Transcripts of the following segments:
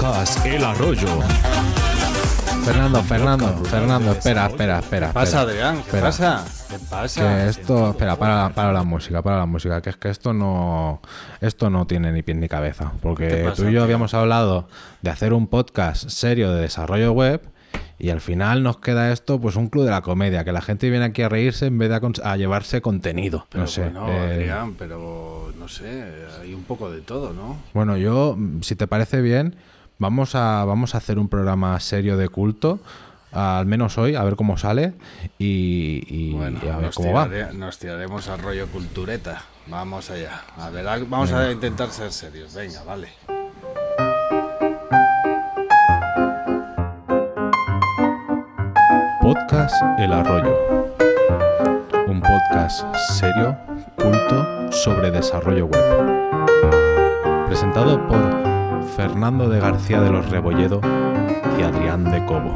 Podcast El Arroyo. Fernando, Fernando, Fernando, espera, espera, espera. ¿Qué pasa. Adrián? ¿Qué Espera. pasa? ¿Qué pasa? Que esto, espera, para, para la música, para la música, que es que esto no, esto no tiene ni pie ni cabeza, ¿Qué porque pasa, tú y yo tío? habíamos hablado de hacer un podcast serio de desarrollo web y al final nos queda esto, pues un club de la comedia, que la gente viene aquí a reírse en vez de a, llevarse contenido. Pero no sé. bueno, eh, Adrián, pero no sé, hay un poco de todo, ¿no? Bueno, yo, mm, si te parece bien, vamos a, vamos a hacer un programa serio de culto, al menos hoy, a ver cómo sale y, y- Bueno, y a ver cómo va. tirare- nos tiraremos al rollo cultureta. Vamos allá. A ver, vamos a intentar ser serios. Venga, vale. Podcast El Arroyo. Un podcast serio, culto, sobre desarrollo web. Presentado por Fernando de García de los Rebolledo y Adrián de Cobo.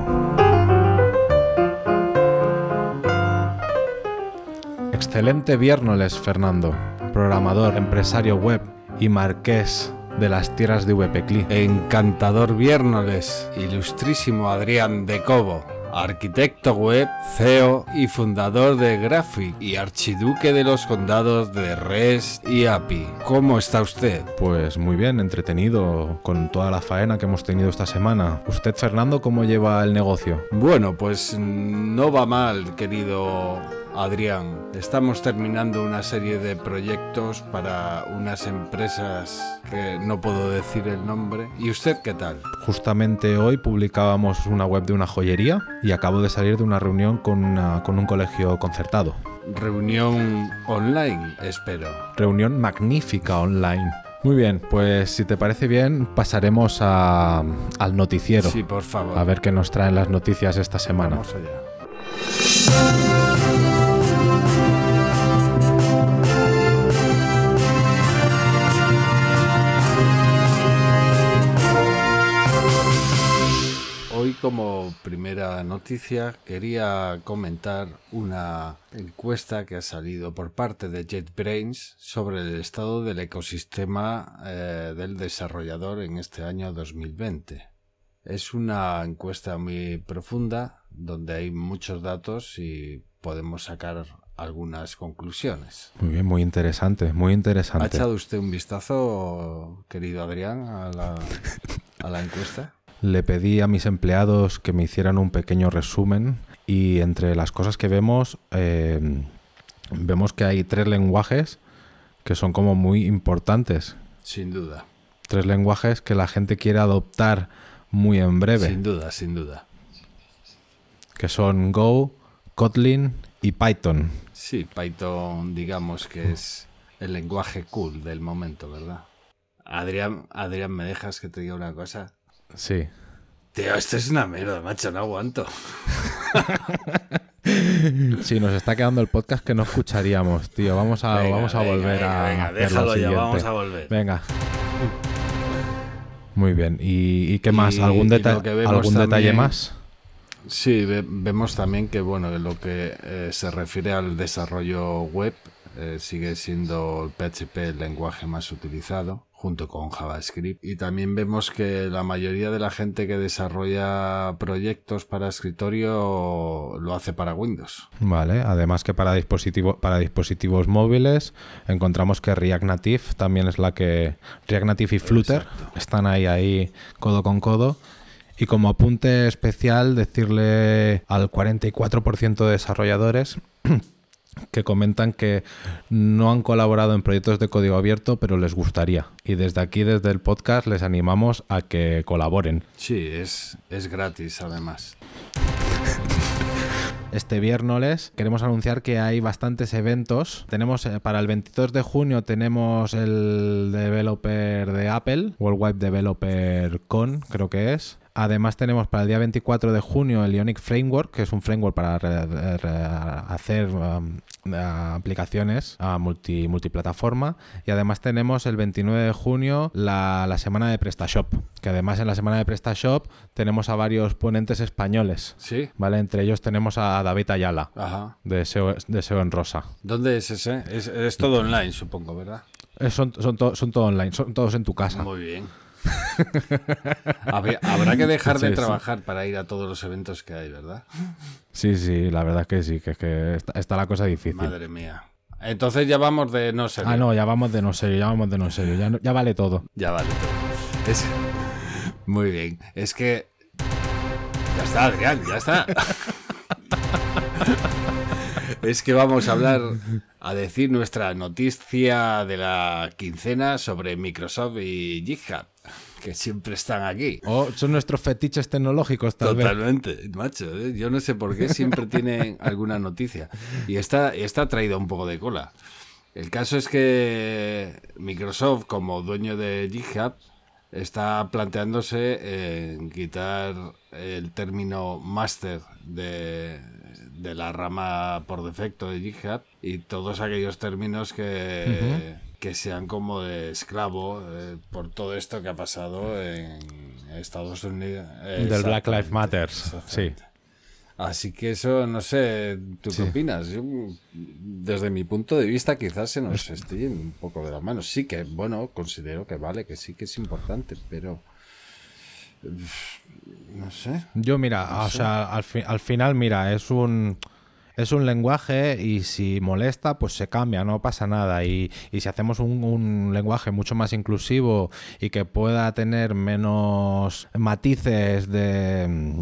Excelente viernes, Fernando. Programador, empresario web y marqués de las tierras de VPCLI. Encantador viernes, ilustrísimo Adrián de Cobo, arquitecto web, CEO y fundador de Graphic y archiduque de los condados de REST y API. ¿Cómo está usted? Pues muy bien, entretenido con toda la faena que hemos tenido esta semana. ¿Usted, Fernando, cómo lleva el negocio? Bueno, pues no va mal, querido Adrián. Estamos terminando una serie de proyectos para unas empresas que no puedo decir el nombre. ¿Y usted qué tal? Justamente hoy publicábamos una web de una joyería y acabo de salir de una reunión con, una- con un colegio concertado. Reunión online, espero. Reunión magnífica online. Muy bien, pues si te parece bien, pasaremos a- al noticiero. Sí, por favor. A ver qué nos traen las noticias esta semana. Vamos allá. Como primera noticia quería comentar una encuesta que ha salido por parte de JetBrains sobre el estado del ecosistema eh, del desarrollador en este año 2020. Es una encuesta muy profunda donde hay muchos datos y podemos sacar algunas conclusiones. Muy bien, muy interesante, muy ¿Ha interesante. echado usted un vistazo, querido Adrián, a la, a la encuesta? Le pedí a mis empleados que me hicieran un pequeño resumen y entre las cosas que vemos, eh, vemos que hay tres lenguajes que son como muy importantes. Sin duda. Tres lenguajes que la gente quiere adoptar muy en breve, Sin duda, sin duda. que son Go, Kotlin y Python. Sí, Python digamos que es el lenguaje cool del momento, ¿verdad? Adrián, Adrián, ¿me dejas que te diga una cosa? Sí. Tío, esto es una mierda, macho, no aguanto. Si nos está quedando el podcast que no escucharíamos, tío. Vamos a, Venga, vamos a venga, volver venga, a venga, déjalo ya, vamos a volver. Venga. Muy bien. ¿Y, y qué más? ¿Algún, deta- ¿algún detalle más? Sí, ve- vemos también que bueno, en lo que eh, se refiere al desarrollo web, eh, sigue siendo el PHP el lenguaje más utilizado, junto con JavaScript. Y también vemos que la mayoría de la gente que desarrolla proyectos para escritorio lo hace para Windows. Vale, además que para, dispositivo, para dispositivos móviles encontramos que React Native también es la que... React Native y Flutter Exacto. están ahí, ahí, codo con codo. Y como apunte especial, decirle al 44% de desarrolladores que comentan que no han colaborado en proyectos de código abierto, pero les gustaría. Y desde aquí, desde el podcast, les animamos a que colaboren. Sí, es, es gratis además. Este viernes queremos anunciar que hay bastantes eventos. Tenemos eh, para el 22 de junio tenemos el developer de Apple, World Wide Developer Con, creo que es. Además tenemos para el día 24 de junio el Ionic Framework, que es un framework para re- re- hacer um, aplicaciones a multi, multiplataforma. Y además tenemos el 29 de junio la, la semana de PrestaShop, que además en la semana de PrestaShop tenemos a varios ponentes españoles. Sí. ¿Vale? Entre ellos tenemos a David Ayala, Ajá. de SEO, de SEO en Rosa. ¿Dónde es ese? Es, es todo online, supongo, ¿verdad? Son, son, to- son todo online, son todos en tu casa. Muy bien. Habrá que dejar de trabajar para ir a todos los eventos que hay, ¿verdad? Sí, sí, la verdad que sí, que es que está, la cosa difícil. Madre mía. Entonces ya vamos de no serio. Ah, no, ya vamos de no serio, ya vamos de no serio. Ya, ya vale todo. Ya vale todo. Muy bien. Es que. Ya está, Adrián, ya está. es que vamos a hablar, a decir nuestra noticia de la quincena sobre Microsoft y GitHub, que siempre están aquí. O son nuestros fetiches tecnológicos, tal Totalmente, macho. ¿eh? Yo no sé por qué siempre tienen alguna noticia. Y esta ha traído un poco de cola. El caso es que Microsoft, como dueño de GitHub, está planteándose en quitar el término master de, de la rama por defecto de GitHub y todos aquellos términos que, que sean como de esclavo eh, por todo esto que ha pasado en Estados Unidos. Del Black Lives Matter, sí. Así que eso, no sé, ¿tú qué opinas? desde mi punto de vista, quizás se nos esté un poco de las manos. Sí que, bueno, considero que vale, que sí que es importante, pero no sé. Yo, mira, o sea, al, al final, mira, es un es un lenguaje y si molesta, pues se cambia, no pasa nada. Y, si hacemos un, lenguaje mucho más inclusivo y que pueda tener menos matices de,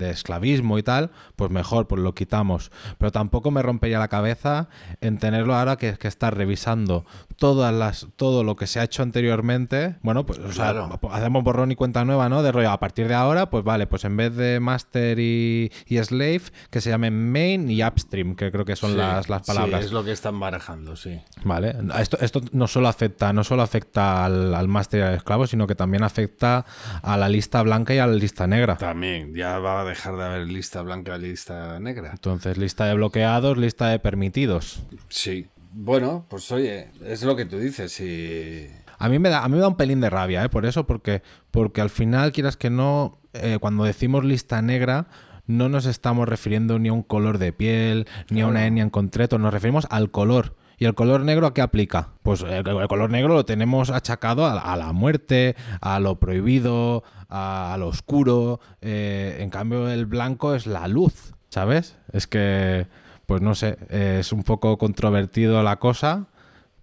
esclavismo y tal, pues mejor, pues lo quitamos. Pero tampoco me rompería la cabeza en tenerlo ahora que, que estar revisando todas las, todo lo que se ha hecho anteriormente. Bueno, pues hacemos borrón y cuenta nueva, ¿no? De rollo, a partir de ahora, pues vale, pues en vez de master y, y slave, que se llame main y upstream, que creo que son las, las, palabras. Sí, es lo que están barajando, sí. Vale, esto, esto no solo afecta, no solo afecta al, al máster y al esclavo, sino que también afecta a la lista blanca y a la lista negra. También, ya va a dejar de haber lista blanca y lista negra. Entonces, lista de bloqueados, lista de permitidos. Sí. Bueno, pues oye, es lo que tú dices y... A mí me da, a mí me da un pelín de rabia, ¿eh? Por eso, porque, porque al final, quieras que no, eh, cuando decimos lista negra, no nos estamos refiriendo ni a un color de piel, ni a una etnia en concreto, nos referimos al color. ¿Y el color negro a qué aplica? Pues el, color negro lo tenemos achacado a, la muerte, a lo prohibido, a, lo oscuro. Eh, en cambio, el blanco es la luz, ¿sabes? Es que, pues no sé, es un poco controvertido la cosa,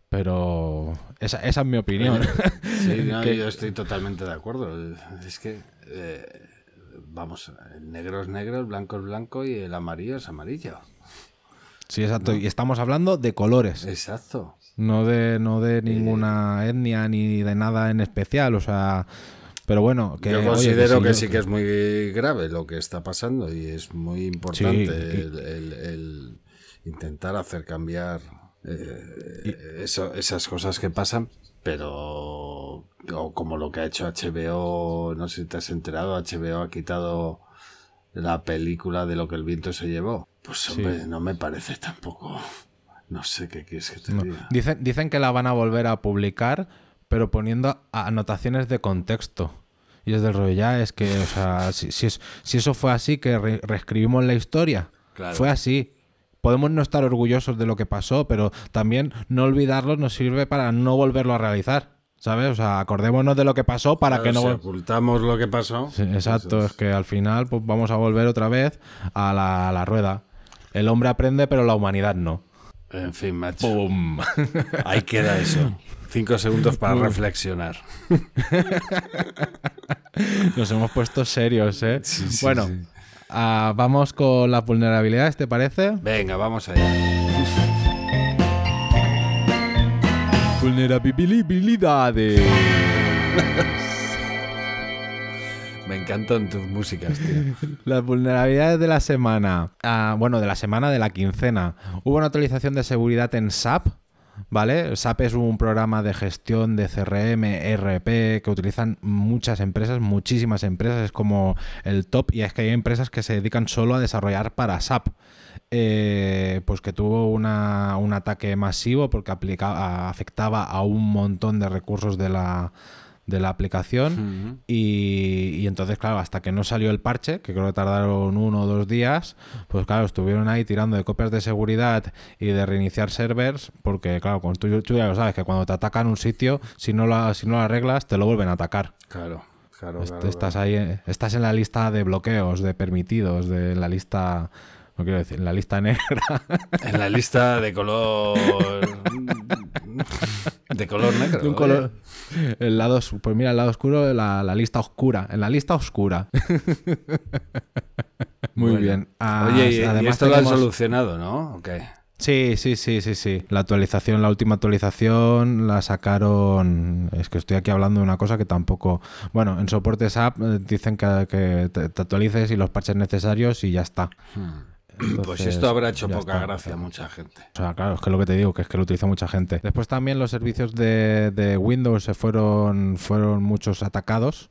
pero esa, es mi opinión. Sí, yo estoy totalmente de acuerdo. Es que... Eh, vamos, el negro es negro, el blanco es blanco y el amarillo es amarillo. Sí, exacto. Y estamos hablando de colores. Exacto. No de, no de ninguna etnia ni de nada en especial. O sea, pero bueno, que, yo considero que, sí que es muy grave lo que está pasando y es muy importante el, intentar hacer cambiar eh, esas cosas que pasan, pero o como lo que ha hecho HBO, no sé si te has enterado, HBO ha quitado la película de lo que el viento se llevó. Pues hombre, no me parece tampoco. No sé qué quieres que te diga. Dicen, dicen que la van a volver a publicar, pero poniendo anotaciones de contexto. Y es del rollo ya, es que, o sea, si, si, eso fue así, que reescribimos la historia. Fue así podemos no estar orgullosos de lo que pasó, pero también no olvidarlo nos sirve para no volverlo a realizar. ¿Sabes? O sea, acordémonos de lo que pasó para que no... Si ocultamos lo que pasó. exacto, es que al final pues, vamos a volver otra vez a la, rueda. El hombre aprende, pero la humanidad no. En fin, macho. ¡Pum! Ahí queda eso. Cinco segundos para reflexionar. Nos hemos puesto serios, ¿eh? bueno, Ah, vamos con las vulnerabilidades, ¿te parece? Venga, vamos allá. Vulnerabilidades. Me encantan tus músicas, tío. Las vulnerabilidades de la semana. Ah, bueno, de la semana de la quincena. Hubo una actualización de seguridad en SAP ¿vale? SAP es un programa de gestión de CRM, ERP, que utilizan muchas empresas, muchísimas empresas, es como el top, y es que hay empresas que se dedican solo a desarrollar para SAP. Eh, pues que tuvo un ataque masivo porque aplicaba, afectaba a un montón de recursos de la, de la aplicación y, y entonces, claro, hasta que no salió el parche, que creo que tardaron uno o dos días, pues claro, estuvieron ahí tirando de copias de seguridad y de reiniciar servers, porque claro, con tú, tú ya lo sabes, que cuando te atacan un sitio, si no, lo, si no lo arreglas, te lo vuelven a atacar. Claro. Claro, claro, estás ahí, estás en la lista de bloqueos, de permitidos, de la lista, no quiero decir, en la lista negra. En la lista de color. de color negro. De un color. El lado, pues mira, el lado oscuro, la, la lista oscura. En la lista oscura. Muy Bueno. bien. Ah, Oye, y, y además esto lo han solucionado, ¿no? Ok. Sí, sí, sí, sí, sí. La actualización, la última actualización la sacaron. Es que estoy aquí hablando de una cosa que tampoco. Bueno, en soportes app eh, dicen que, que te, te actualices y los parches necesarios y ya está. pues Entonces, esto habrá hecho poca está. gracia a mucha gente. O sea, claro, es que lo que te digo, que es que lo utiliza mucha gente. Después también los servicios de, de Windows se fueron, fueron muchos atacados.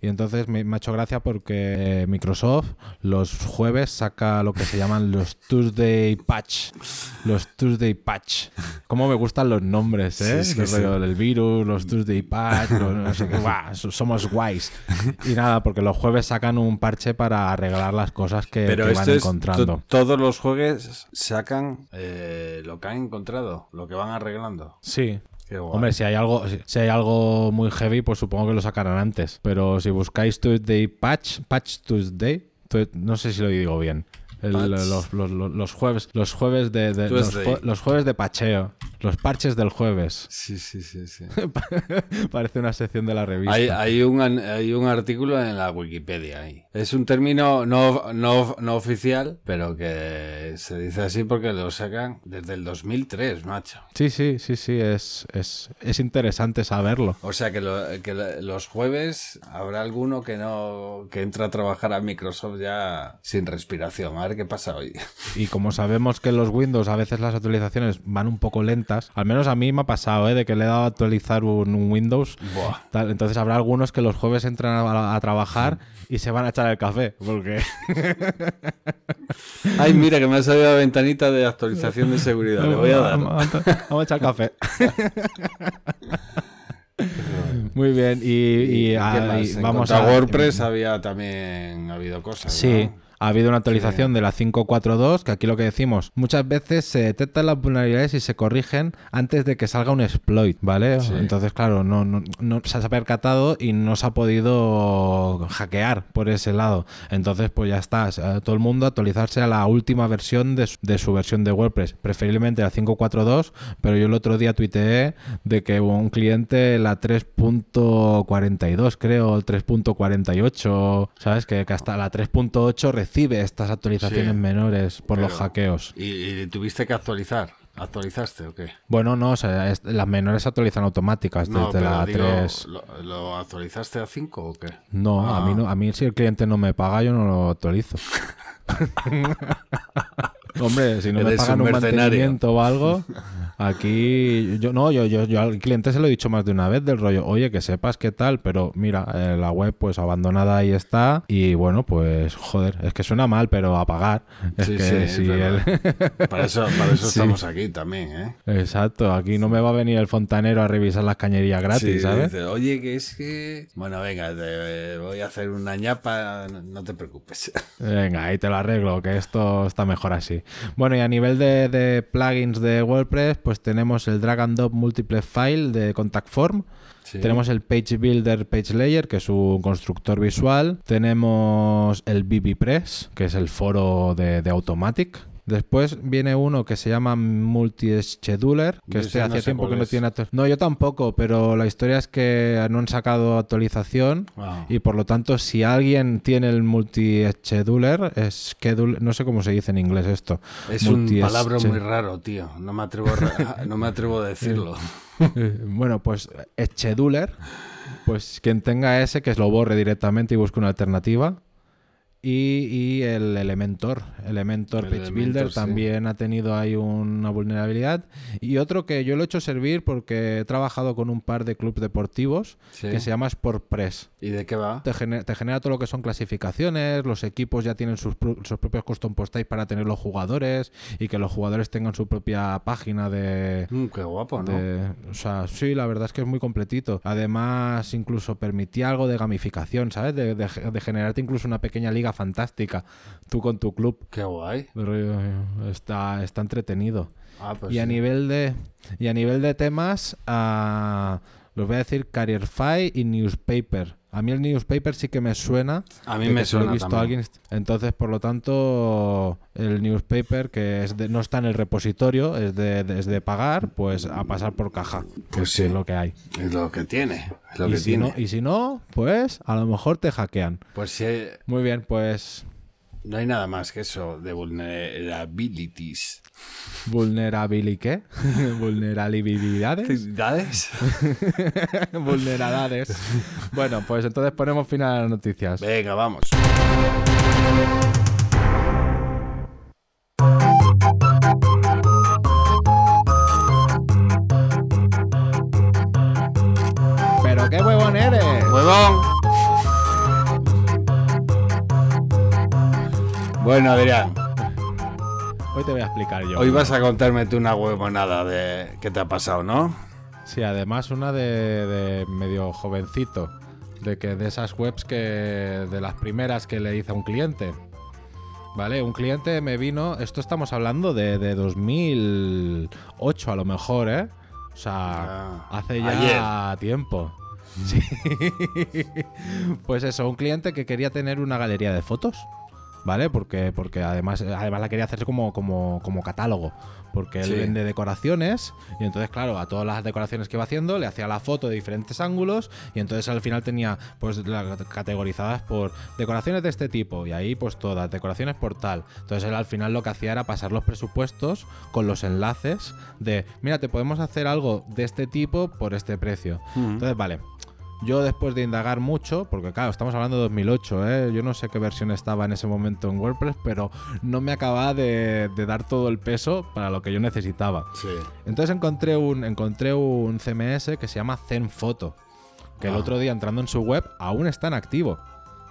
Y entonces me, me ha hecho gracia porque eh, Microsoft los jueves saca lo que se llaman los Tuesday Patch. Los Tuesday Patch. Cómo me gustan los nombres, ¿eh? Sí, sí, El sí. virus, los Tuesday Patch, los no sé qué. Buah, so- somos guays. Y nada, porque los jueves sacan un parche para arreglar las cosas que, Pero que van encontrando. to- todos los juegos sacan eh, lo que han encontrado, lo que van arreglando. Sí. Hombre, si hay algo, si hay algo muy heavy, pues supongo que lo sacarán antes. Pero si buscáis Tuesday Patch, Patch Tuesday, tu- no sé si lo digo bien. El- los, los- los- los jueves, los jueves de, los jueves de pacheo, los parches del jueves. Sí, sí, sí, sí. Parece una sección de la revista. Hay, hay, un, hay un artículo en la Wikipedia ahí. Es un término no, no, no oficial, pero que se dice así porque lo sacan desde el 2003, macho. Sí, sí, sí, sí, es, es, es interesante saberlo. O sea que, lo- que lo- los jueves habrá alguno que no que entra a trabajar a Microsoft ya sin respiración. A ver qué pasa hoy. Y como sabemos que los Windows a veces las actualizaciones van un poco lentas, al menos a mí me ha pasado, ¿eh? de que le he dado a actualizar un, un Windows. Buah. tal, entonces habrá algunos que los jueves entran a, a trabajar y se van a echar el café. Porque Ay, mira que me ha salido la ventanita de actualización de seguridad. Le voy a dar. Vamos, a- echar café. Muy bien, y, y, ¿Qué ah, y vamos a WordPress había también habido cosas. Sí, ¿no? Ha habido una actualización de la 5.4.2, que aquí lo que decimos, muchas veces se detectan las vulnerabilidades y se corrigen antes de que salga un exploit, ¿vale? Sí. Entonces, claro, no, no, no se ha percatado y no se ha podido hackear por ese lado. Entonces, pues ya está, todo el mundo actualizarse a la última versión de su, de su versión de WordPress, preferiblemente la 5.4.2, pero yo el otro día tuiteé de que un cliente la 3.42, creo, el 3.48, ¿sabes? Que, que hasta la 3.8 recibe estas actualizaciones Sí, menores por los hackeos. ¿Y, y tuviste que actualizar? ¿Actualizaste o qué? Bueno, no, o sea, es- las menores se actualizan automáticas No, desde la digo, 3. ¿lo, lo actualizaste a 5 o qué? No, a mí Ah. no, a mí si el cliente no me paga, yo no lo actualizo. Hombre, si no me pagan un un mantenimiento o algo, aquí yo no, yo, yo, yo al cliente se lo he dicho más de una vez del rollo, oye, que sepas qué tal, pero mira, eh, la web pues abandonada ahí está y bueno, pues joder, es que suena mal, pero a pagar. Es Sí, que sí, si el- Para eso, para eso Sí. estamos aquí también, ¿eh? Exacto, aquí no me va a venir el fontanero a revisar las cañerías gratis, ¿sabes? dice, Oye, que es que... Bueno, venga, te voy a hacer una ñapa, no- no te preocupes. Venga, ahí te lo arreglo, que esto está mejor así. Bueno, y a nivel de, de plugins de WordPress, pues tenemos el Drag and Drop Multiple File de Contact Form. Sí. Tenemos el Page Builder Page Layer, que es un constructor visual. Tenemos el BBPress, que es el foro de, de Automatic. Después viene uno que se llama Multi-Scheduler, que este no hacía sé tiempo que no tiene... No, yo tampoco, pero la historia es que no han sacado actualización Ah. y por lo tanto si alguien tiene el multi-scheduler, es schedule- no sé cómo se dice en inglés esto. Es un palabra muy raro, tío. No me atrevo a, no me atrevo a decirlo. bueno, pues scheduler, pues quien tenga ese que lo borre directamente y busque una alternativa. Y, y el Elementor. Elementor El Page Elementor, Builder sí. también ha tenido ahí una vulnerabilidad. Y otro que yo lo he hecho servir porque he trabajado con un par de clubes deportivos Sí. que se llama SportPress. ¿Y de qué va? Te genera, te genera todo lo que son clasificaciones, los equipos ya tienen sus, sus propios custom post para tener los jugadores y que los jugadores tengan su propia página de, Mm, qué guapo, ¿no? de- o sea, sí, la verdad es que es muy completito. Además, incluso permitía algo de gamificación, ¿sabes? De, de- de generarte incluso una pequeña liga fantástica, tú con tu club. Qué guay. Está, está entretenido. Ah, pues y a nivel de y a nivel de temas, ah, los voy a decir Carrierify y Newspaper. A mí el Newspaper sí que me suena. A mí me he suena visto a alguien. Entonces, por lo tanto, el Newspaper, que es de- no está en el repositorio, es de, de- es de pagar, pues a pasar por caja. Pues sí. es lo que hay. Es lo que tiene. Es lo Y que si, tiene. no, y si no, pues a lo mejor te hackean. Pues sí, Muy bien, pues no hay nada más que eso de vulnerabilities. vulnerability, ¿qué? Vulnerabilidades. ¿Dades? Vulnerabilidades. bueno, pues entonces ponemos fin a las noticias. Venga, vamos. ¡Pero qué huevón eres! ¡Huevón! Bueno, Adrián, Hoy te voy a explicar yo. hoy vas a contarme tú una huevonada de qué te ha pasado, ¿no? Sí, además una de, de medio jovencito. De que de esas webs que. de las primeras que le hice a un cliente. ¿Vale? Un cliente me vino. Esto estamos hablando de, de 2008 a lo mejor, ¿eh? O sea, Ah, hace ya ayer. tiempo. Sí. pues eso, un cliente que quería tener una galería de fotos. ¿Vale? Porque, porque además, además la quería hacer como, como, como catálogo. Porque él Sí. vende decoraciones. Y entonces, claro, a todas las decoraciones que iba haciendo, le hacía la foto de diferentes ángulos. Y entonces al final tenía, pues, la- categorizadas por decoraciones de este tipo. Y ahí, pues todas, decoraciones por tal. Entonces él al final lo que hacía era pasar los presupuestos con los enlaces de, mira, te podemos hacer algo de este tipo por este precio. Entonces, vale. Yo después de indagar mucho, porque claro, estamos hablando de 2008, ¿eh? yo no sé qué versión estaba en ese momento en WordPress, pero no me acababa de, de dar todo el peso para lo que yo necesitaba. Sí. Entonces encontré un, encontré un CMS que se llama ZenFoto, que el Ah. otro día entrando en su web aún está en activo.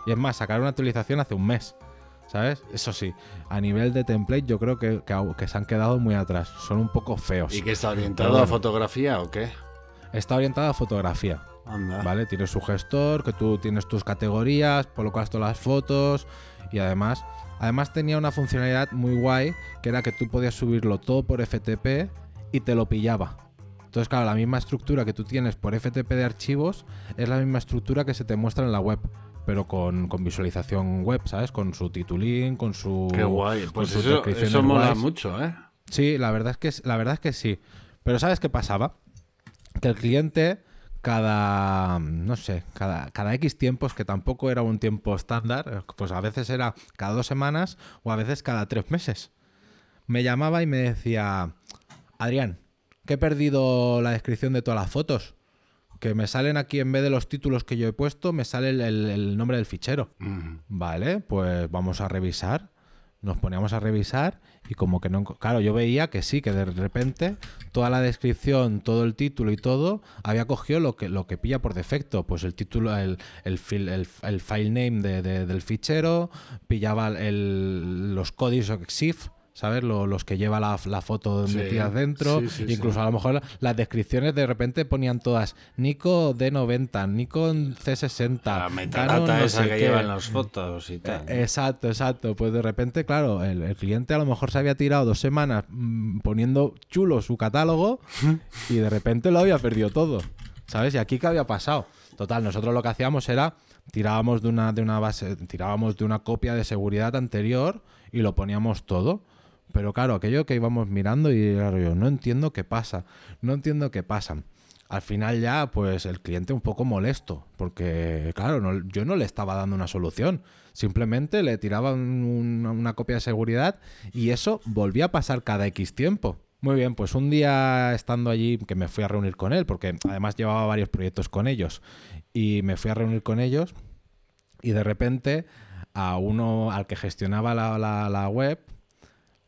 Y es más, sacaron una actualización hace un mes. ¿Sabes? Eso sí, a nivel de template yo creo que, que se han quedado muy atrás. Son un poco feos. ¿Y que está orientado a fotografía o qué? Está orientada a fotografía. Anda. ¿Vale? Tienes su gestor, que tú tienes tus categorías, colocas todas las fotos y además, además tenía una funcionalidad muy guay que era que tú podías subirlo todo por FTP y te lo pillaba. Entonces, claro, la misma estructura que tú tienes por FTP de archivos es la misma estructura que se te muestra en la web, pero con, con visualización web, ¿sabes? Con su titulín, con su... Qué guay. Pues eso, mola guays. mucho, ¿eh? Sí, la verdad es que la verdad es que sí. Pero ¿sabes qué pasaba? Que el cliente cada no sé, cada, cada X tiempos, que tampoco era un tiempo estándar, pues a veces era cada dos semanas o a veces cada tres meses. Me llamaba y me decía, Adrián, que he perdido la descripción de todas las fotos. Que me salen aquí en vez de los títulos que yo he puesto, me sale el, el- el nombre del fichero. Mm. Vale, pues vamos a revisar. Nos poníamos a revisar y como que no... Claro, yo veía que sí, que de repente toda la descripción, todo el título y todo había cogido lo que, lo que pilla por defecto. Pues el título, el, el, el, file name de- del fichero, pillaba el- los códigos EXIF, ¿sabes? Lo- los que lleva la, la foto Sí, metidas dentro. sí, sí, Incluso sí. a lo mejor las descripciones de repente ponían todas Nico D90, Nikon C60. La Canon metadata no esa que llevan las fotos y tal. Eh, Exacto, exacto. Pues de repente, claro, el, el cliente a lo mejor se había tirado dos semanas mm, poniendo chulo su catálogo y de repente lo había perdido todo. ¿Sabes? ¿Y aquí qué había pasado? Total, nosotros lo que hacíamos era tirábamos de una, de una base, tirábamos de una copia de seguridad anterior y lo poníamos todo. Pero claro, aquello que íbamos mirando y claro, yo no entiendo qué pasa, no entiendo qué pasa. Al final ya, pues el cliente un poco molesto, porque claro, yo no le estaba dando una solución, simplemente le tiraba un- una copia de seguridad y eso volvía a pasar cada X tiempo. Muy bien, pues un día estando allí, que me fui a reunir con él, porque además llevaba varios proyectos con ellos, y me fui a reunir con ellos y de repente a uno, al que gestionaba la web,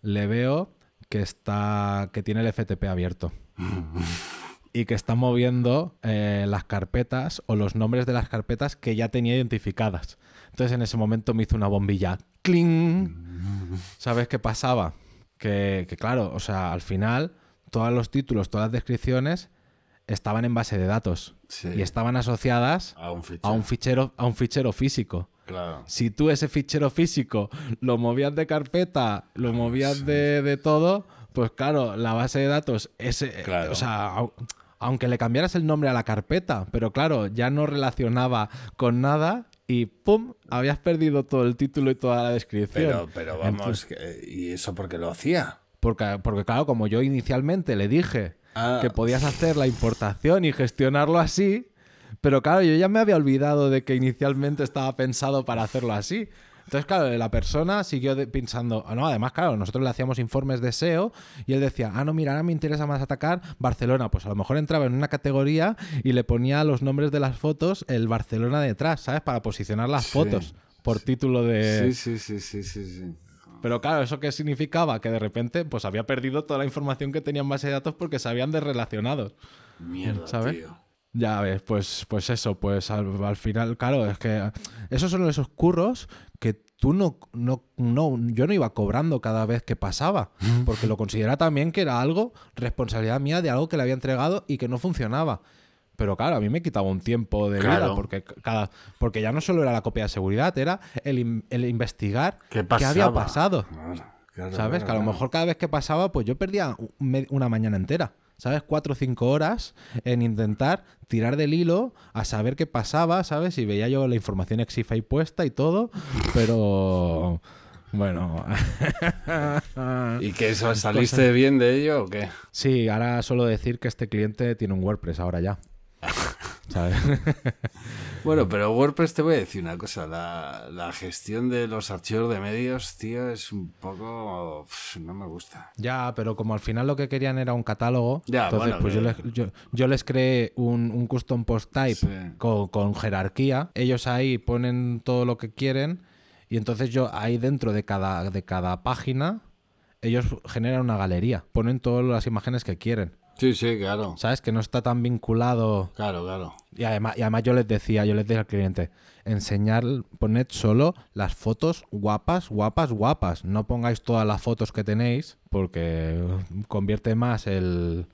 le veo que está. que tiene el FTP abierto. y que está moviendo eh, las carpetas o los nombres de las carpetas que ya tenía identificadas. Entonces en ese momento me hizo una bombilla. ¡Cling! ¿Sabes qué pasaba? Que, que claro, o sea, al final todos los títulos, todas las descripciones estaban en base de datos Sí. y estaban asociadas A un fichero. a un fichero, a un fichero físico. Claro. Si tú ese fichero físico lo movías de carpeta, lo movías de, de todo, pues claro, la base de datos, ese, Claro. o sea, au- aunque le cambiaras el nombre a la carpeta, pero claro, ya no relacionaba con nada y ¡pum! Habías perdido todo el título y toda la descripción. Pero, pero vamos, Entonces, ¿y eso por qué lo hacía? porque, porque claro, como yo inicialmente le dije Ah. que podías hacer la importación y gestionarlo así, pero claro, yo ya me había olvidado de que inicialmente estaba pensado para hacerlo así. Entonces, claro, la persona siguió pensando, ah, no, además, claro, nosotros le hacíamos informes de SEO y él decía, ah, no, mira, ahora me interesa más atacar Barcelona. Pues a lo mejor entraba en una categoría y le ponía los nombres de las fotos el Barcelona detrás, ¿sabes? Para posicionar las Sí. fotos por título de... Sí, sí, sí, sí, sí, sí. Pero claro, ¿eso qué significaba? Que de repente pues había perdido toda la información que tenía en base de datos porque se habían desrelacionado. Mierda, ¿Sabes? tío. Ya ves, pues, pues eso, pues al, al final, claro, es que esos son esos curros que tú no, no, no, yo no iba cobrando cada vez que pasaba, porque lo consideraba también que era algo, responsabilidad mía de algo que le había entregado y que no funcionaba. Pero claro, a mí me quitaba un tiempo de vida, porque, cada, porque ya no solo era la copia de seguridad, era el, el investigar ¿Qué qué había pasado. Claro, claro, ¿Sabes? que a lo mejor cada vez que pasaba, pues yo perdía una mañana entera. ¿Sabes? Cuatro o cinco horas en intentar tirar del hilo a saber qué pasaba, ¿sabes? Y veía yo la información exifa y puesta y todo, pero bueno. ¿Y que eso saliste bien de ello o qué? sí, ahora solo decir que este cliente tiene un WordPress ahora ya. ¿Sabes? Bueno, pero WordPress te voy a decir una cosa. La, la gestión de los archivos de medios, tío, es un poco... no me gusta. Ya, pero como al final lo que querían era un catálogo, Ya, entonces bueno, pues yo les, yo, yo les creé un, un custom post type Sí. con, con jerarquía. Ellos ahí ponen todo lo que quieren y entonces yo ahí dentro de cada, de cada página ellos generan una galería, ponen todas las imágenes que quieren. Sí, sí, claro. ¿Sabes? Que no está tan vinculado. Claro, claro. Y además, y además yo les decía, yo les decía al cliente, enseñar, poned solo las fotos guapas, guapas, guapas. No pongáis todas las fotos que tenéis, porque convierte más el,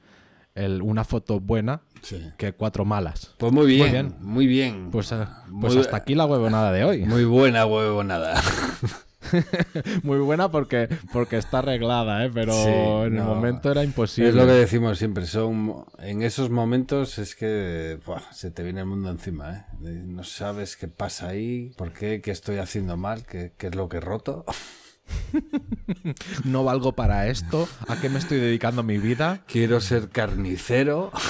el- una foto buena Sí. que cuatro malas. Pues muy bien, bien. muy bien. Pues, eh, pues Muy- hasta aquí la huevonada de hoy. Muy buena huevonada. Muy buena porque, porque está arreglada, ¿eh? pero Sí, en el momento era imposible. Es lo que decimos siempre, son en esos momentos es que buah, se te viene el mundo encima, ¿eh? No sabes qué pasa ahí, por qué, qué estoy haciendo mal, qué, qué es lo que he roto. No valgo para esto. ¿A qué me estoy dedicando mi vida? Quiero ser carnicero.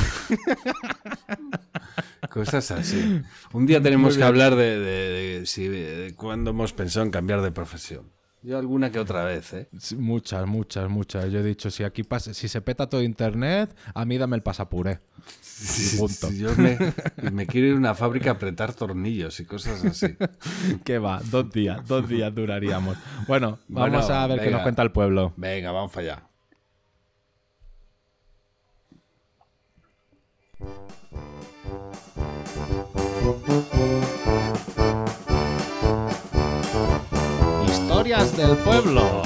Cosas así. Un día tenemos que hablar de, de- de si- de cuándo hemos pensado en cambiar de profesión. Yo alguna que otra vez, ¿eh? Sí, Muchas, muchas, muchas. Yo he dicho, si aquí pasa, si se peta todo internet, a mí dame el pasapuré. Punto. Yo me, me quiero ir a una fábrica a apretar tornillos y cosas así. ¿Qué va? Dos días, dos días duraríamos. Bueno, Bueno, vamos a ver qué nos cuenta el pueblo. Venga, vamos allá. Del pueblo.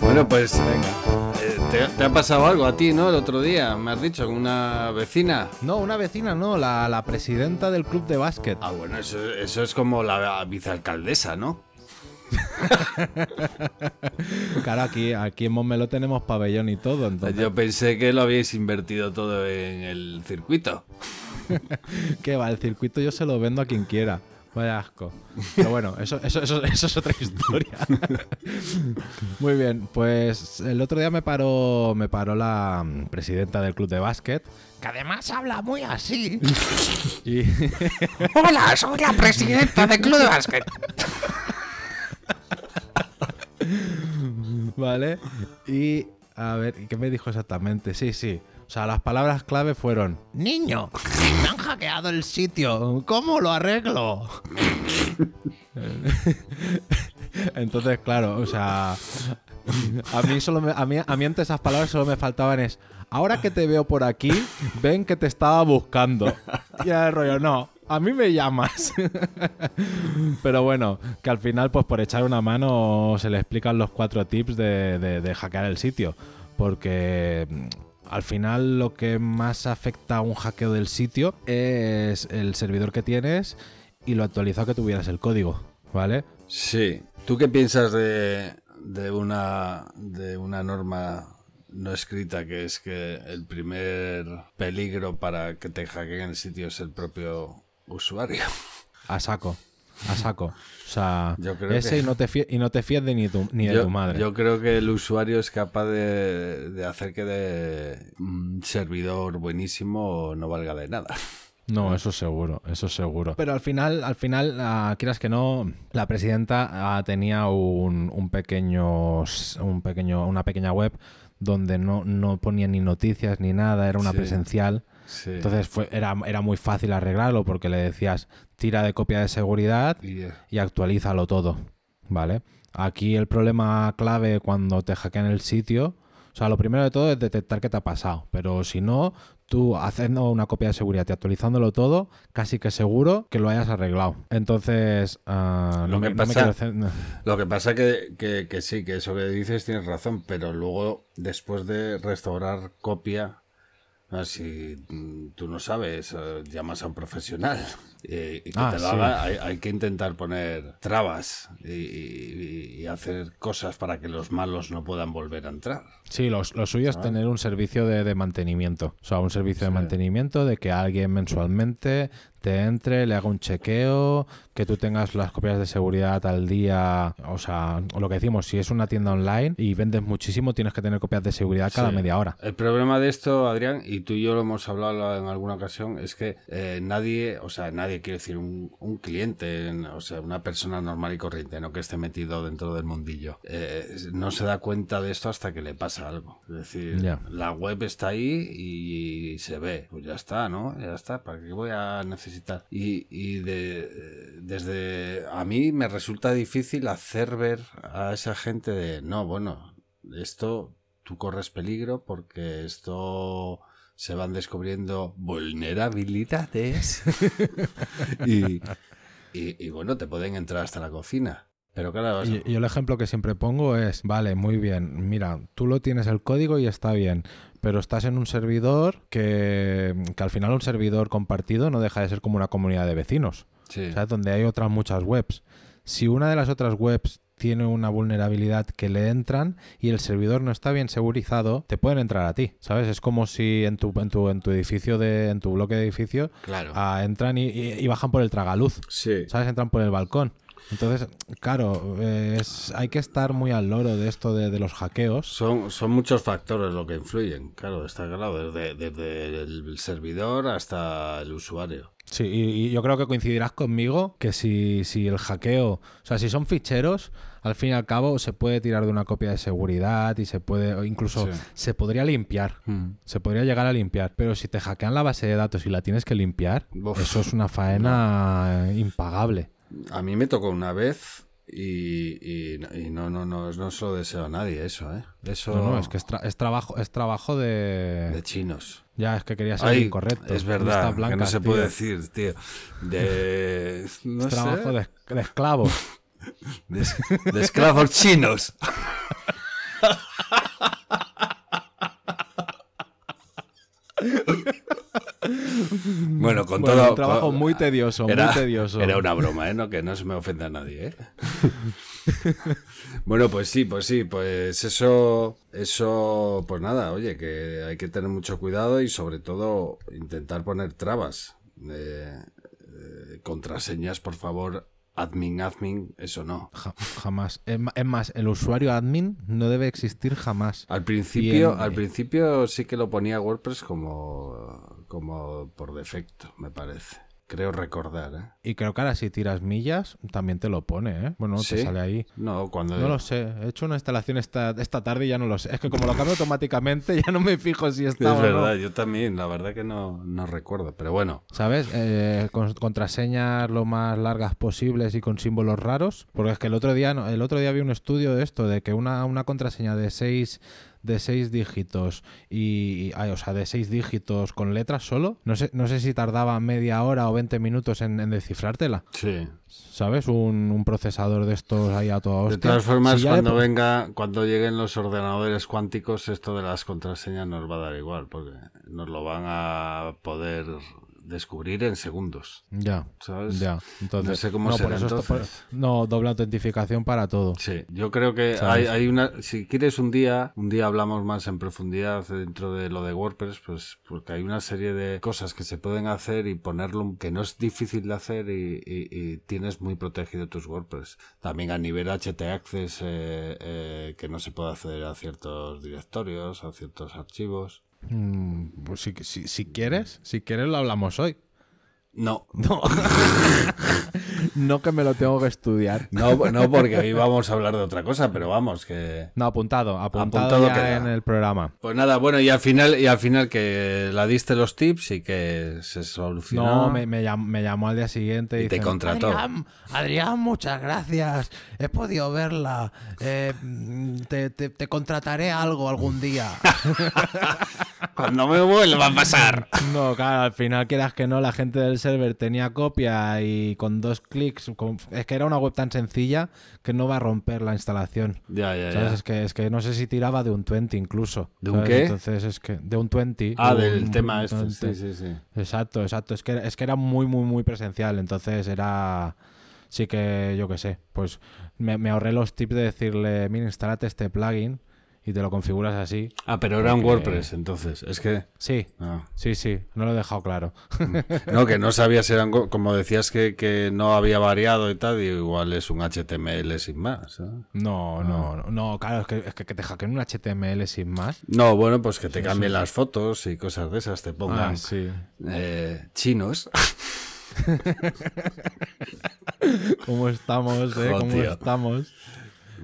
Bueno, pues venga. Eh, ¿te, te ha pasado algo a ti, no? El otro día, me has dicho, con una vecina. No, una vecina, no, la, la presidenta del club de básquet. Ah, bueno, eso, eso es como la vicealcaldesa, ¿no? Claro, aquí, aquí en Montmeló tenemos pabellón y todo, entonces, Yo pensé que lo habíais invertido todo en el circuito. ¿qué va? El circuito yo se lo vendo a quien quiera. Vaya asco. Pero bueno, eso, eso, eso, eso es otra historia. Muy bien, pues el otro día me paró, me paró la presidenta del club de básquet, que además habla muy así. Y, Hola, soy la presidenta del Club de Básquet. ¿Vale? Y a ver, ¿y ¿qué me dijo exactamente? Sí, sí. O sea, las palabras clave fueron: Niño, me han hackeado el sitio. ¿Cómo lo arreglo? Entonces, claro, o sea, a mí solo a mí, a mí ante esas palabras solo me faltaban es, ahora que te veo por aquí, ven que te estaba buscando. Y el rollo, no, a mí me llamas. Pero bueno, que al final, pues por echar una mano, se le explican los cuatro tips de, de- hackear el sitio. Porque al final lo que más afecta a un hackeo del sitio es el servidor que tienes y lo actualizado que tuvieras el código, ¿vale? Sí. ¿Tú qué piensas de, de una de una norma no escrita que es que el primer peligro para que te hackeen el sitio es el propio usuario? A saco. A saco. O sea, Yo creo ese que- y no te fíes, y no te fíes de ni, tu, ni de tu madre. yo creo que el usuario es capaz de, de hacer que de un servidor buenísimo no valga de nada. No, eso seguro, eso seguro. Pero al final, al final, ah, quieras que no, la presidenta ah, tenía un, un pequeño, un pequeño, una pequeña web donde no, no ponía ni noticias ni nada, era una Sí. presencial. Sí. Entonces fue, era, era muy fácil arreglarlo porque le decías tira de copia de seguridad Y, y actualízalo todo, ¿vale? Aquí el problema clave cuando te hackean el sitio, o sea, lo primero de todo es detectar qué te ha pasado, pero si no, tú haciendo una copia de seguridad y actualizándolo todo, casi que seguro que lo hayas arreglado. Entonces, ah, Lo no, que me- pasa- hacer- no. Lo que pasa que, que, que sí, que eso que dices tienes razón, pero luego después de restaurar copia, ah, si tú no sabes, eh, llamas a un profesional eh, que Ah, te lo sí. haga, hay, hay que intentar poner trabas y, y- y hacer cosas para que los malos no puedan volver a entrar. Sí, lo, lo suyo es tener un servicio de, de mantenimiento. O sea, un servicio de mantenimiento de que alguien mensualmente te entre, le haga un chequeo, que tú tengas las copias de seguridad al día. O sea, o lo que decimos, si es una tienda online y vendes muchísimo, tienes que tener copias de seguridad cada Sí. media hora. El problema de esto, Adrián, y tú y yo lo hemos hablado en alguna ocasión, es que eh, nadie, o sea, nadie quiere decir un, un cliente, en- o sea, una persona normal y corriente, no que esté metido dentro del mundillo, eh, no se da cuenta de esto hasta que le pasa algo. Es decir, la web está ahí y, se ve, pues ya está, ¿no? Ya está, ¿para qué voy a necesitar? Y, y de, desde a mí me resulta difícil hacer ver a esa gente de, no, bueno, esto tú corres peligro porque esto se van descubriendo vulnerabilidades y, y- y bueno, te pueden entrar hasta la cocina. Pero claro, Y, y el ejemplo que siempre pongo es, vale, muy bien, mira, tú lo tienes el código y está bien, pero estás en un servidor que, que al final un servidor compartido no deja de ser como una comunidad de vecinos. sí, ¿sabes? Donde hay otras muchas webs. Si una de las otras webs tiene una vulnerabilidad que le entran y el servidor no está bien segurizado, te pueden entrar a ti, ¿sabes? Es como si en tu, en tu, en tu edificio, de, en tu bloque de edificio, claro. ah, entran y, y- y bajan por el tragaluz, sí. ¿sabes? Entran por el balcón. Entonces, claro, eh, es, hay que estar muy al loro de esto de, de los hackeos. Son, son muchos factores lo que influyen, claro, está claro, desde, desde el servidor hasta el usuario. Sí, y, y yo creo que coincidirás conmigo que si, si el hackeo, o sea, si son ficheros, al fin y al cabo se puede tirar de una copia de seguridad y se puede, o incluso Sí. se podría limpiar. Se podría llegar a limpiar, pero si te hackean la base de datos y la tienes que limpiar, Uf. eso es una faena impagable. A mí me tocó una vez y, y- y no, no, no, no se lo deseo a nadie eso, ¿eh? Eso No, no, es que es, tra- es trabajo, es trabajo de... de chinos. Ya, es que quería ser Ay, incorrecto. es verdad, que no se tío. puede decir, tío. De... No Es trabajo de, de esclavos. de, de esclavos chinos. bueno, con Bueno, todo... un trabajo con- muy tedioso, era, muy tedioso. Era una broma, ¿eh? No, que no se me ofenda a nadie, ¿eh? bueno, pues sí, pues sí, pues eso, eso, pues nada, oye, que hay que tener mucho cuidado y sobre todo intentar poner trabas. Eh, eh, contraseñas, por favor, admin, admin, eso no. Ja- jamás. Es más, el usuario admin no debe existir jamás. Al principio, al eh. principio sí que lo ponía WordPress como, como por defecto, me parece. Creo recordar, ¿eh? Y creo que ahora si tiras millas, también te lo pone, ¿eh? Bueno, te ¿Sí? sale ahí. No, cuando... No lo sé. He hecho una instalación esta, esta tarde y ya no lo sé. Es que como lo cambio automáticamente, ya no me fijo si está Es o no. verdad, yo también, la verdad que no, no recuerdo, pero bueno. ¿Sabes? Eh, con- contraseñas lo más largas posibles y con símbolos raros. Porque es que el otro día, el otro día vi un estudio de esto, de que una, una contraseña de seis de seis dígitos y, y- ay, o sea de seis dígitos con letras solo no sé no sé si tardaba media hora o 20 minutos en, en descifrártela. Sí. sabes un, un procesador de estos ahí a toda hostia. De todas formas, Si ya de cuando venga, cuando lleguen los ordenadores cuánticos, esto de las contraseñas nos va a dar igual, porque nos lo van a poder descubrir en segundos. ya ¿Sabes? ya entonces No sé cómo por será eso esto- por- entonces. no doble autentificación para todo Sí, yo creo que hay, hay una. Si quieres un día, un día hablamos más en profundidad dentro de lo de WordPress, pues porque hay una serie de cosas que se pueden hacer y ponerlo que no es difícil de hacer y, y- y tienes muy protegido tus WordPress. También a nivel HT Access, eh, eh, que no se puede acceder a ciertos directorios, a ciertos archivos. Mm, pues si, si, si quieres si quieres lo hablamos hoy No, No. no que me lo tengo que estudiar. no, no, porque hoy vamos a hablar de otra cosa, pero vamos, que. No, apuntado, apuntado, Apuntado ya en el programa. Pues nada, bueno, y al final, y al final que la diste los tips y que se solucionó. No, me, me llam- me llamó al día siguiente y, Y te dicen, contrató. Adrián, Adrián, muchas gracias. He podido verla. Eh, mm, te, te- te contrataré algo algún día. Cuando me vuelva a pasar. No, claro, al final quieras que no, la gente del server tenía copia y con dos clics, con- es que era una web tan sencilla que no va a romper la instalación. Ya, ya, ¿Sabes? ya. Es que, es que no sé si tiraba de un 20 incluso. ¿De un ¿sabes? qué? Entonces es que de un 20. Ah, de del un- tema un este. 20. Sí, sí, sí. Exacto, exacto. Es que, es que era muy, muy, muy presencial. Entonces era. Sí que, yo qué sé. Pues me, me ahorré los tips de decirle: Mira, instálate este plugin y te lo configuras así. Ah, pero era un WordPress, entonces. Es que. Sí, ah. sí, sí. No lo he dejado claro. No, que no sabías, eran, como decías que, que no había variado y tal, y igual es un HTML sin más. ¿eh? No, no, no, no, claro, es que, es que, que te hackeen un HTML sin más. No, bueno, pues que te cambien las fotos y cosas de esas, te pongan Ah, sí. eh, chinos. ¿Cómo estamos, eh? ¿Cómo estamos?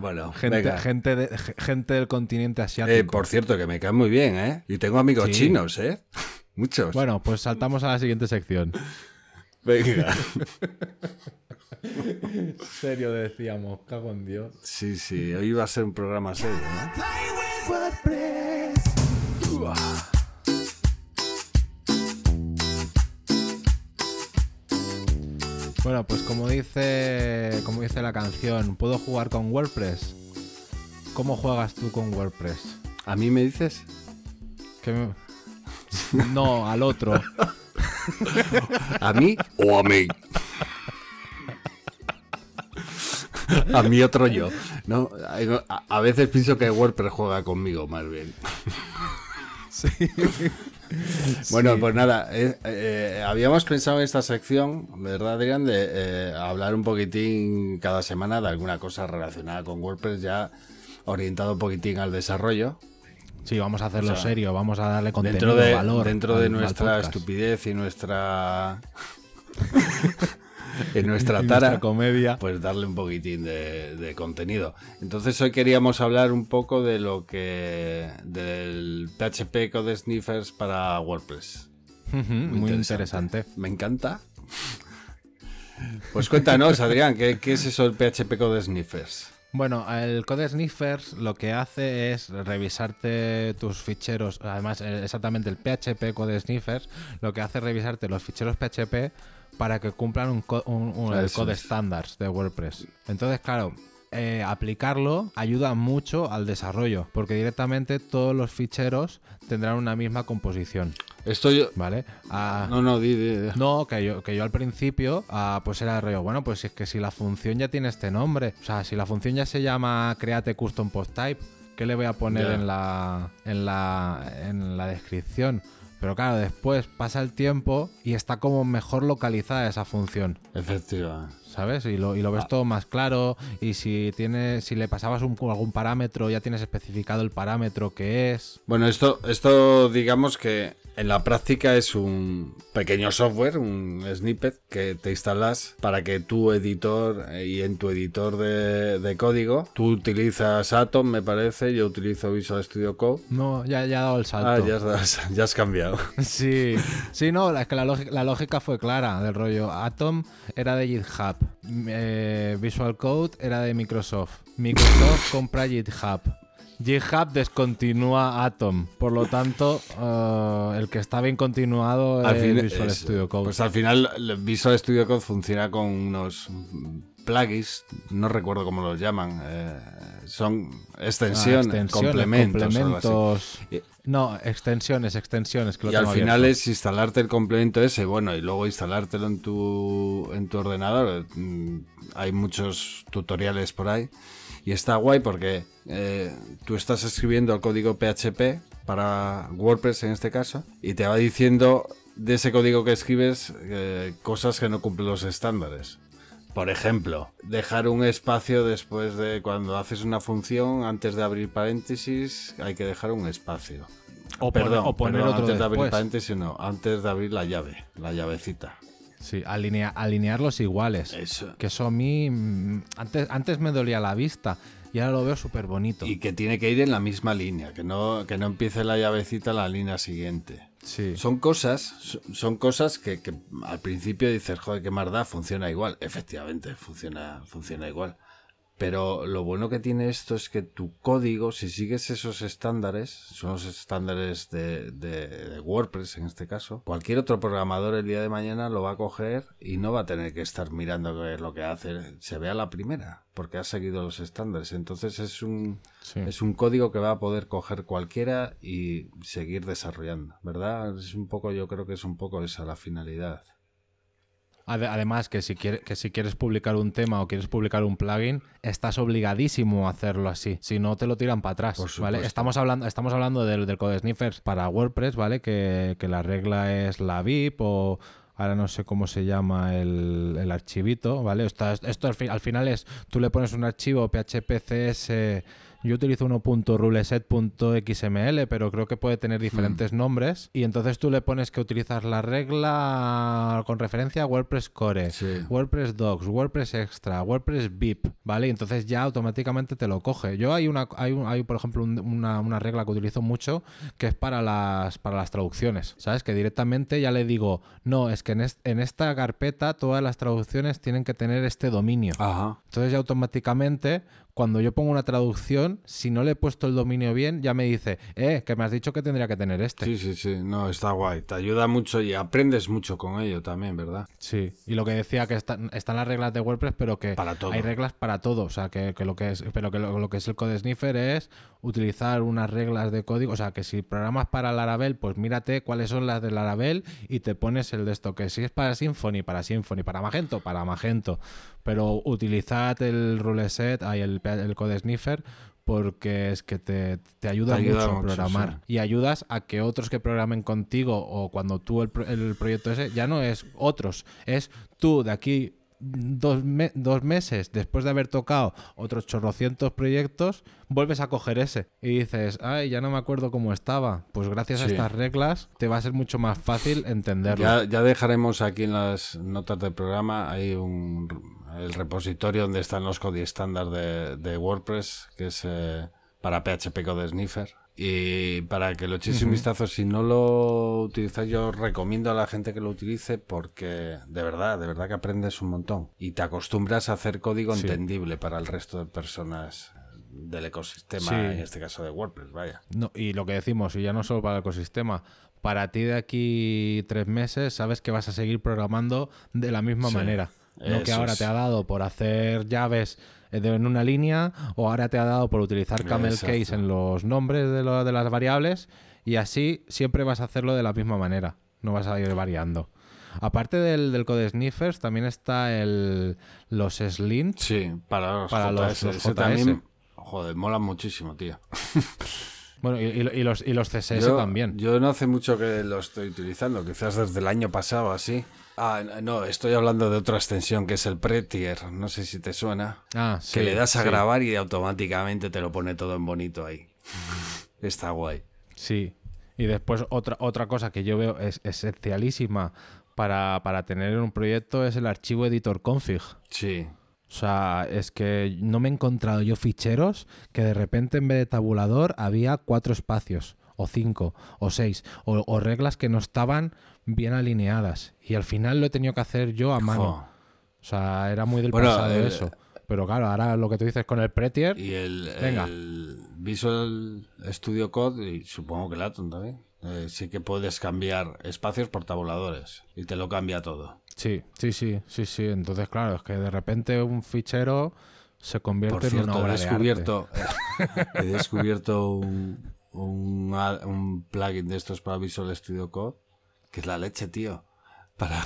Bueno, Gente, venga. gente, de- ge- gente del continente asiático. Eh, por cierto, que me caen muy bien, ¿eh? Y tengo amigos Sí. chinos, ¿eh? Muchos. Bueno, pues saltamos a la siguiente sección. Venga. serio decíamos, cago en Dios. Sí, sí, hoy va a ser un programa serio, ¿no? Bueno, pues como dice, como dice la canción, ¿puedo jugar con WordPress? ¿Cómo juegas tú con WordPress? ¿A mí me dices? ¿Qué me- No, al otro. ¿A mí o a mí? A mí otro yo. No, a, a veces pienso que WordPress juega conmigo más bien. Bueno, pues nada, eh, eh, habíamos pensado en esta sección, ¿verdad, Adrián? De eh, hablar un poquitín cada semana de alguna cosa relacionada con WordPress, ya orientado un poquitín al desarrollo. Sí, vamos a hacerlo O sea, serio, vamos a darle contenido, Dentro de, valor. dentro de nuestra estupidez y nuestra. en nuestra tara. nuestra comedia. pues darle un poquitín de, de contenido. Entonces hoy queríamos hablar un poco de lo que del PHP Code Sniffers para WordPress. Muy, interesante. Me encanta. Pues cuéntanos, Adrián, ¿qué, qué es eso del PHP Code Sniffers? Bueno, el Code Sniffers lo que hace es revisarte tus ficheros, además eh, exactamente el PHP Code Sniffers, lo que hace es revisarte los ficheros PHP para que cumplan un, co- un- un- el Code es. Standards de WordPress. Entonces, claro, eh, aplicarlo ayuda mucho al desarrollo, porque directamente todos los ficheros tendrán una misma composición, Esto yo... ¿vale? Ah, No, no, di, di, di. no, que yo, que yo al principio, ah, pues era de rollo, bueno, pues es que si la función ya tiene este nombre, o sea, si la función ya se llama create custom post type, ¿qué le voy a poner en la, en la en la descripción? Pero claro, después pasa el tiempo y está como mejor localizada esa función. Efectivamente. ¿sabes? Y lo, y Ah. lo ves todo más claro. Y si tiene, si le pasabas un- algún parámetro, ya tienes especificado el parámetro que es. Bueno, esto, esto digamos que en la práctica es un pequeño software, un snippet que te instalas para que tu editor eh, y en tu editor de, de código, tú utilizas Atom, me parece, yo utilizo Visual Studio Code. No, ya, ya ha dado el salto. Ah, ya has, ya has cambiado. Sí, sí, no, es que la lógica, la lógica fue clara del rollo. Atom era de GitHub, eh, Visual Code era de Microsoft. Microsoft compra GitHub. GitHub descontinúa Atom, por lo tanto, eh, el que está bien continuado Al es fin- Visual es- Studio Code. Pues al final Visual Studio Code funciona con unos plugins, no recuerdo cómo los llaman, eh, son Ah, extensiones, extensiones, complementos. así. No, extensiones, extensiones. Que lo Y al final es instalarte el complemento ese, bueno, y luego instalártelo en tu, en tu ordenador. Mm, Hay muchos tutoriales por ahí. Y está guay porque eh, tú estás escribiendo el código PHP para WordPress en este caso, y te va diciendo de ese código que escribes eh, cosas que no cumplen los estándares. Por ejemplo, dejar un espacio después de cuando haces una función, antes de abrir paréntesis, hay que dejar un espacio. O poner- Perdón, o poner perdón, otro antes de abrir paréntesis, no, antes de abrir la llave, la llavecita. Sí, alinea- alinearlos iguales. Eso. Que eso a mí mm, antes, antes me dolía la vista y ahora lo veo súper bonito. Y que tiene que ir en la misma línea, que no, que no empiece la llavecita en la línea siguiente. Sí. Son cosas, so- son cosas que, que al principio dices, joder, qué más da, funciona igual. Efectivamente, funciona, funciona igual. Pero lo bueno que tiene esto es que tu código, si sigues esos estándares, son los estándares de, de- de WordPress en este caso, cualquier otro programador el día de mañana lo va a coger y no va a tener que estar mirando qué es lo que hace. Se ve a la primera, porque ha seguido los estándares. Entonces es un, Sí. es un código que va a poder coger cualquiera y seguir desarrollando, ¿verdad? Es un poco, yo creo que es un poco esa la finalidad. Ade- Además, que si, quiere- que si quieres publicar un tema o quieres publicar un plugin, estás obligadísimo a hacerlo así. Si no, te lo tiran para atrás. ¿vale? Estamos hablando, estamos hablando del, del Code Sniffers para WordPress, ¿vale? Que, que la regla es la VIP o ahora no sé cómo se llama el, el archivito, ¿vale? Esto, esto al, fi- al final es, tú le pones un archivo PHP CS, yo utilizo uno punto ruleset.xml, pero creo que puede tener diferentes nombres, y entonces tú le pones que utilizas la regla con referencia a WordPress Core, Sí. WordPress Docs, WordPress Extra, WordPress VIP, ¿vale? Y entonces ya automáticamente te lo coge. Yo hay una, hay, un- hay por ejemplo, un- una, una regla que utilizo mucho que es para las, para las traducciones, ¿sabes? Que directamente ya le digo, no, es que en, est- en esta carpeta todas las traducciones tienen que tener este dominio. Ajá. Entonces ya automáticamente, cuando yo pongo una traducción, si no le he puesto el dominio bien, ya me dice, eh, que me has dicho que tendría que tener este. Sí, sí, sí. No, está guay. Te ayuda mucho y aprendes mucho con ello también, ¿verdad? Sí, y lo que decía que están, están las reglas de WordPress, pero que Para todo. hay reglas para todo. O sea, que, que lo que es, pero que lo, lo que es el code sniffer es utilizar unas reglas de código. O sea, que si programas para Laravel, pues mírate cuáles son las de Laravel y te pones el de esto. Que si es para Symfony, para Symfony, para Magento, para Magento. Pero utilizad el ruleset, hay el, el code sniffer. Porque es que te, te ayuda, Te ayuda mucho a mucho, programar. sí. Y ayudas a que otros que programen contigo o cuando tú el, el proyecto ese, ya no es otros, es tú de aquí dos, me- dos meses después de haber tocado otros chorrocientos proyectos, vuelves a coger ese y dices, ay, ya no me acuerdo cómo estaba. Pues gracias a estas reglas te va a ser mucho más fácil entenderlo. Ya, ya dejaremos aquí en las notas del programa hay un el repositorio donde están los códigos estándar de, de WordPress, que es eh, para PHP Code Sniffer. Y para que lo echéis un vistazo, si no lo utilizáis, yo recomiendo a la gente que lo utilice porque de verdad, de verdad que aprendes un montón. Y te acostumbras a hacer código Sí. entendible para el resto de personas del ecosistema, Sí. en este caso de WordPress, vaya. No, y lo que decimos, y ya no solo para el ecosistema, para ti de aquí tres meses sabes que vas a seguir programando de la misma Sí, manera. No que eso ahora es. te ha dado por hacer llaves eh, en una línea o ahora te ha dado por utilizar camel Exacto. case en los nombres de, lo- de las variables y así siempre vas a hacerlo de la misma manera. No vas a ir variando. Aparte del, del code sniffers, también está el, los slints. Sí, para los Para JS. los JS. también, joder, mola muchísimo, tío. Bueno, y, y- y los, y los CSS yo, también. Yo no hace mucho que lo estoy utilizando, quizás desde el año pasado así. Ah, no, estoy hablando de otra extensión que es el Prettier. No sé si te suena. Ah, sí. que le das a sí. grabar y automáticamente te lo pone todo en bonito ahí. Está guay. Sí. Y después otra, otra cosa que yo veo es esencialísima para, para tener un proyecto es el archivo editor config. Sí. O sea, es que no me he encontrado yo ficheros que de repente en vez de tabulador había cuatro espacios, o cinco, o seis, o, o reglas que no estaban bien alineadas. Y al final lo he tenido que hacer yo a mano. Jo. O sea, era muy del Bueno, pasado eso. Pero claro, ahora lo que tú dices con el Prettier, Y el, Venga. el Visual Studio Code, y supongo que el Atom también, eh, sí que puedes cambiar espacios por tabuladores y te lo cambia todo. sí, sí, sí, sí, sí. Entonces, claro, es que de repente un fichero se convierte Por en una he obra de arte. descubierto, he descubierto un, un, un plugin de estos para Visual Studio Code que es la leche, tío. Para,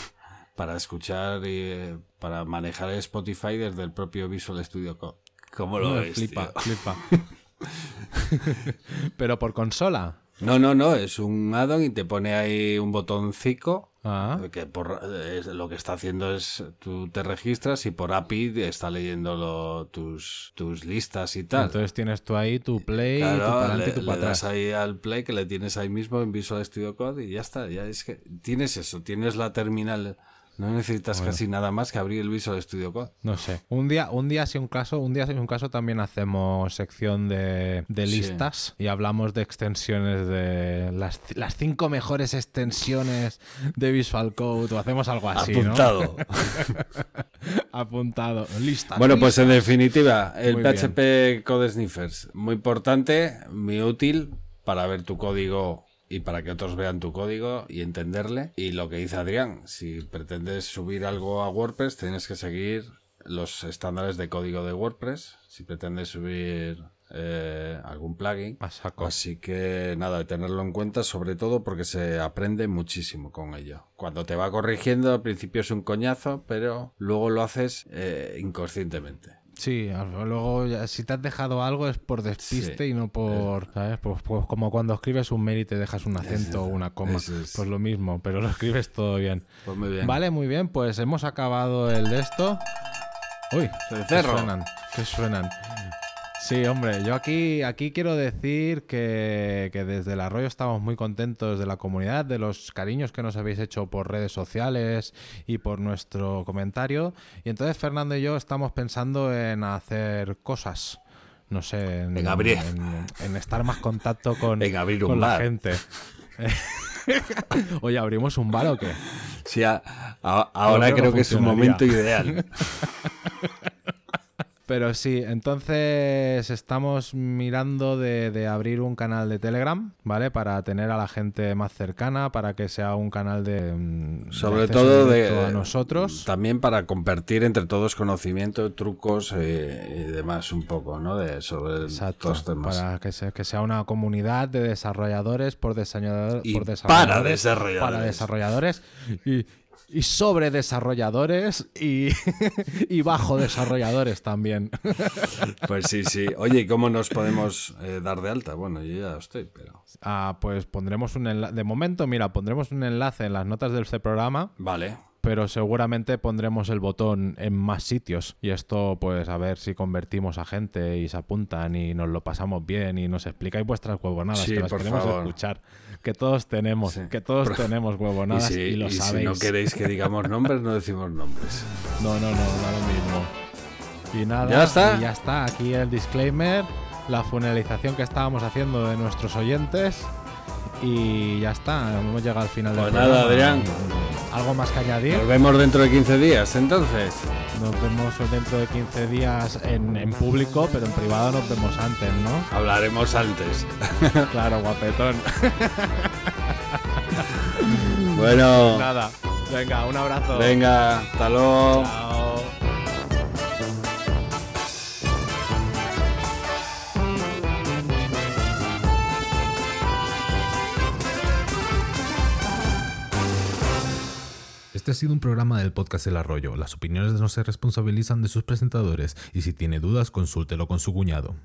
para escuchar y eh, para manejar Spotify desde el propio Visual Studio Code. ¿Cómo lo No, ves, flipa, tío? flipa. Pero por consola. No, no, no, es un add-on y te pone ahí un botoncito Ah, que por es- lo que está haciendo es tú te registras y por API está leyendo lo- tus, tus listas y tal. entonces tienes tú ahí tu play, tu para adelante y tu le para das atrás. ahí al play que le tienes ahí mismo en Visual Studio Code y ya está. Ya es que tienes eso, tienes la terminal. No necesitas casi nada más que abrir el Visual Studio Code. No sé. Un día, un día si un caso, un día si un caso también hacemos sección de, de Sí. listas y hablamos de extensiones de las, las cinco mejores extensiones de Visual Code o hacemos algo así, Apuntado. ¿no? Apuntado. Listas. Bueno, pues en definitiva, el Muy bien. PHP Code Sniffers, muy importante, muy útil para ver tu código y para que otros vean tu código y entenderle. Y lo que dice Adrián, si pretendes subir algo a WordPress, tienes que seguir los estándares de código de WordPress. Si pretendes subir eh, algún plugin. Así que nada, de tenerlo en cuenta, sobre todo porque se aprende muchísimo con ello. Cuando te va corrigiendo, al principio es un coñazo, pero luego lo haces eh, inconscientemente. Sí, luego si te has dejado algo es por despiste Sí. y no por, ¿sabes? Pues, pues como cuando escribes un mail y te dejas un acento o una coma. es. Pues lo mismo, pero lo escribes todo bien. Pues muy bien. Vale, muy bien, pues hemos acabado el de esto. Uy, ¿qué suenan? ¿Qué suenan? Sí, hombre, yo aquí, aquí quiero decir que, que desde el arroyo estamos muy contentos de la comunidad, de los cariños que nos habéis hecho por redes sociales y por nuestro comentario. Y entonces Fernando y yo estamos pensando en hacer cosas. No sé, en, En abrir. en- en estar más contacto con, En abrir un con la gente. Oye, ¿abrimos un bar o qué? Sí, a- a- ahora creo que es un momento ideal. Pero sí, entonces estamos mirando de, de abrir un canal de Telegram, ¿vale? Para tener a la gente más cercana, para que sea un canal de... mm, de Sobre todo de, a nosotros. También para compartir entre todos conocimiento, trucos eh, y demás un poco, ¿no? De, sobre Exacto, estos temas. para que, se- que sea una comunidad de desarrolladores por, Y por para desarrolladores, desarrolladores. para desarrolladores y, y sobre desarrolladores y, y bajo desarrolladores también. Pues sí, sí. Oye, ¿y cómo nos podemos eh, dar de alta? Bueno, yo ya estoy, pero... Ah, pues pondremos un enlace. De momento, mira, pondremos un enlace en las notas de este programa Vale. Pero seguramente pondremos el botón en más sitios y esto pues a ver si convertimos a gente y se apuntan y nos lo pasamos bien y nos explicáis vuestras huevonadas Sí, que las por queremos favor. escuchar que todos tenemos Sí. que todos Por- tenemos Y, huevonadas y, si, lo y si sabéis no queréis que digamos nombres, no decimos nombres. no no no da lo mismo y nada ¿Ya está? y ya está aquí el disclaimer la funelización que estábamos haciendo de nuestros oyentes y ya está hemos llegado al final Pues del nada, programa. Adrián. algo más que añadir Nos vemos dentro de 15 días, entonces. Nos vemos dentro de 15 días en, en público, pero en privado nos vemos antes, ¿no? Hablaremos antes. Claro, guapetón. Bueno, Nada. Venga, un abrazo. venga, hasta luego. Chao. Este ha sido un programa del podcast El Arroyo. Las opiniones no se responsabilizan de sus presentadores y si tiene dudas consúltelo con su cuñado.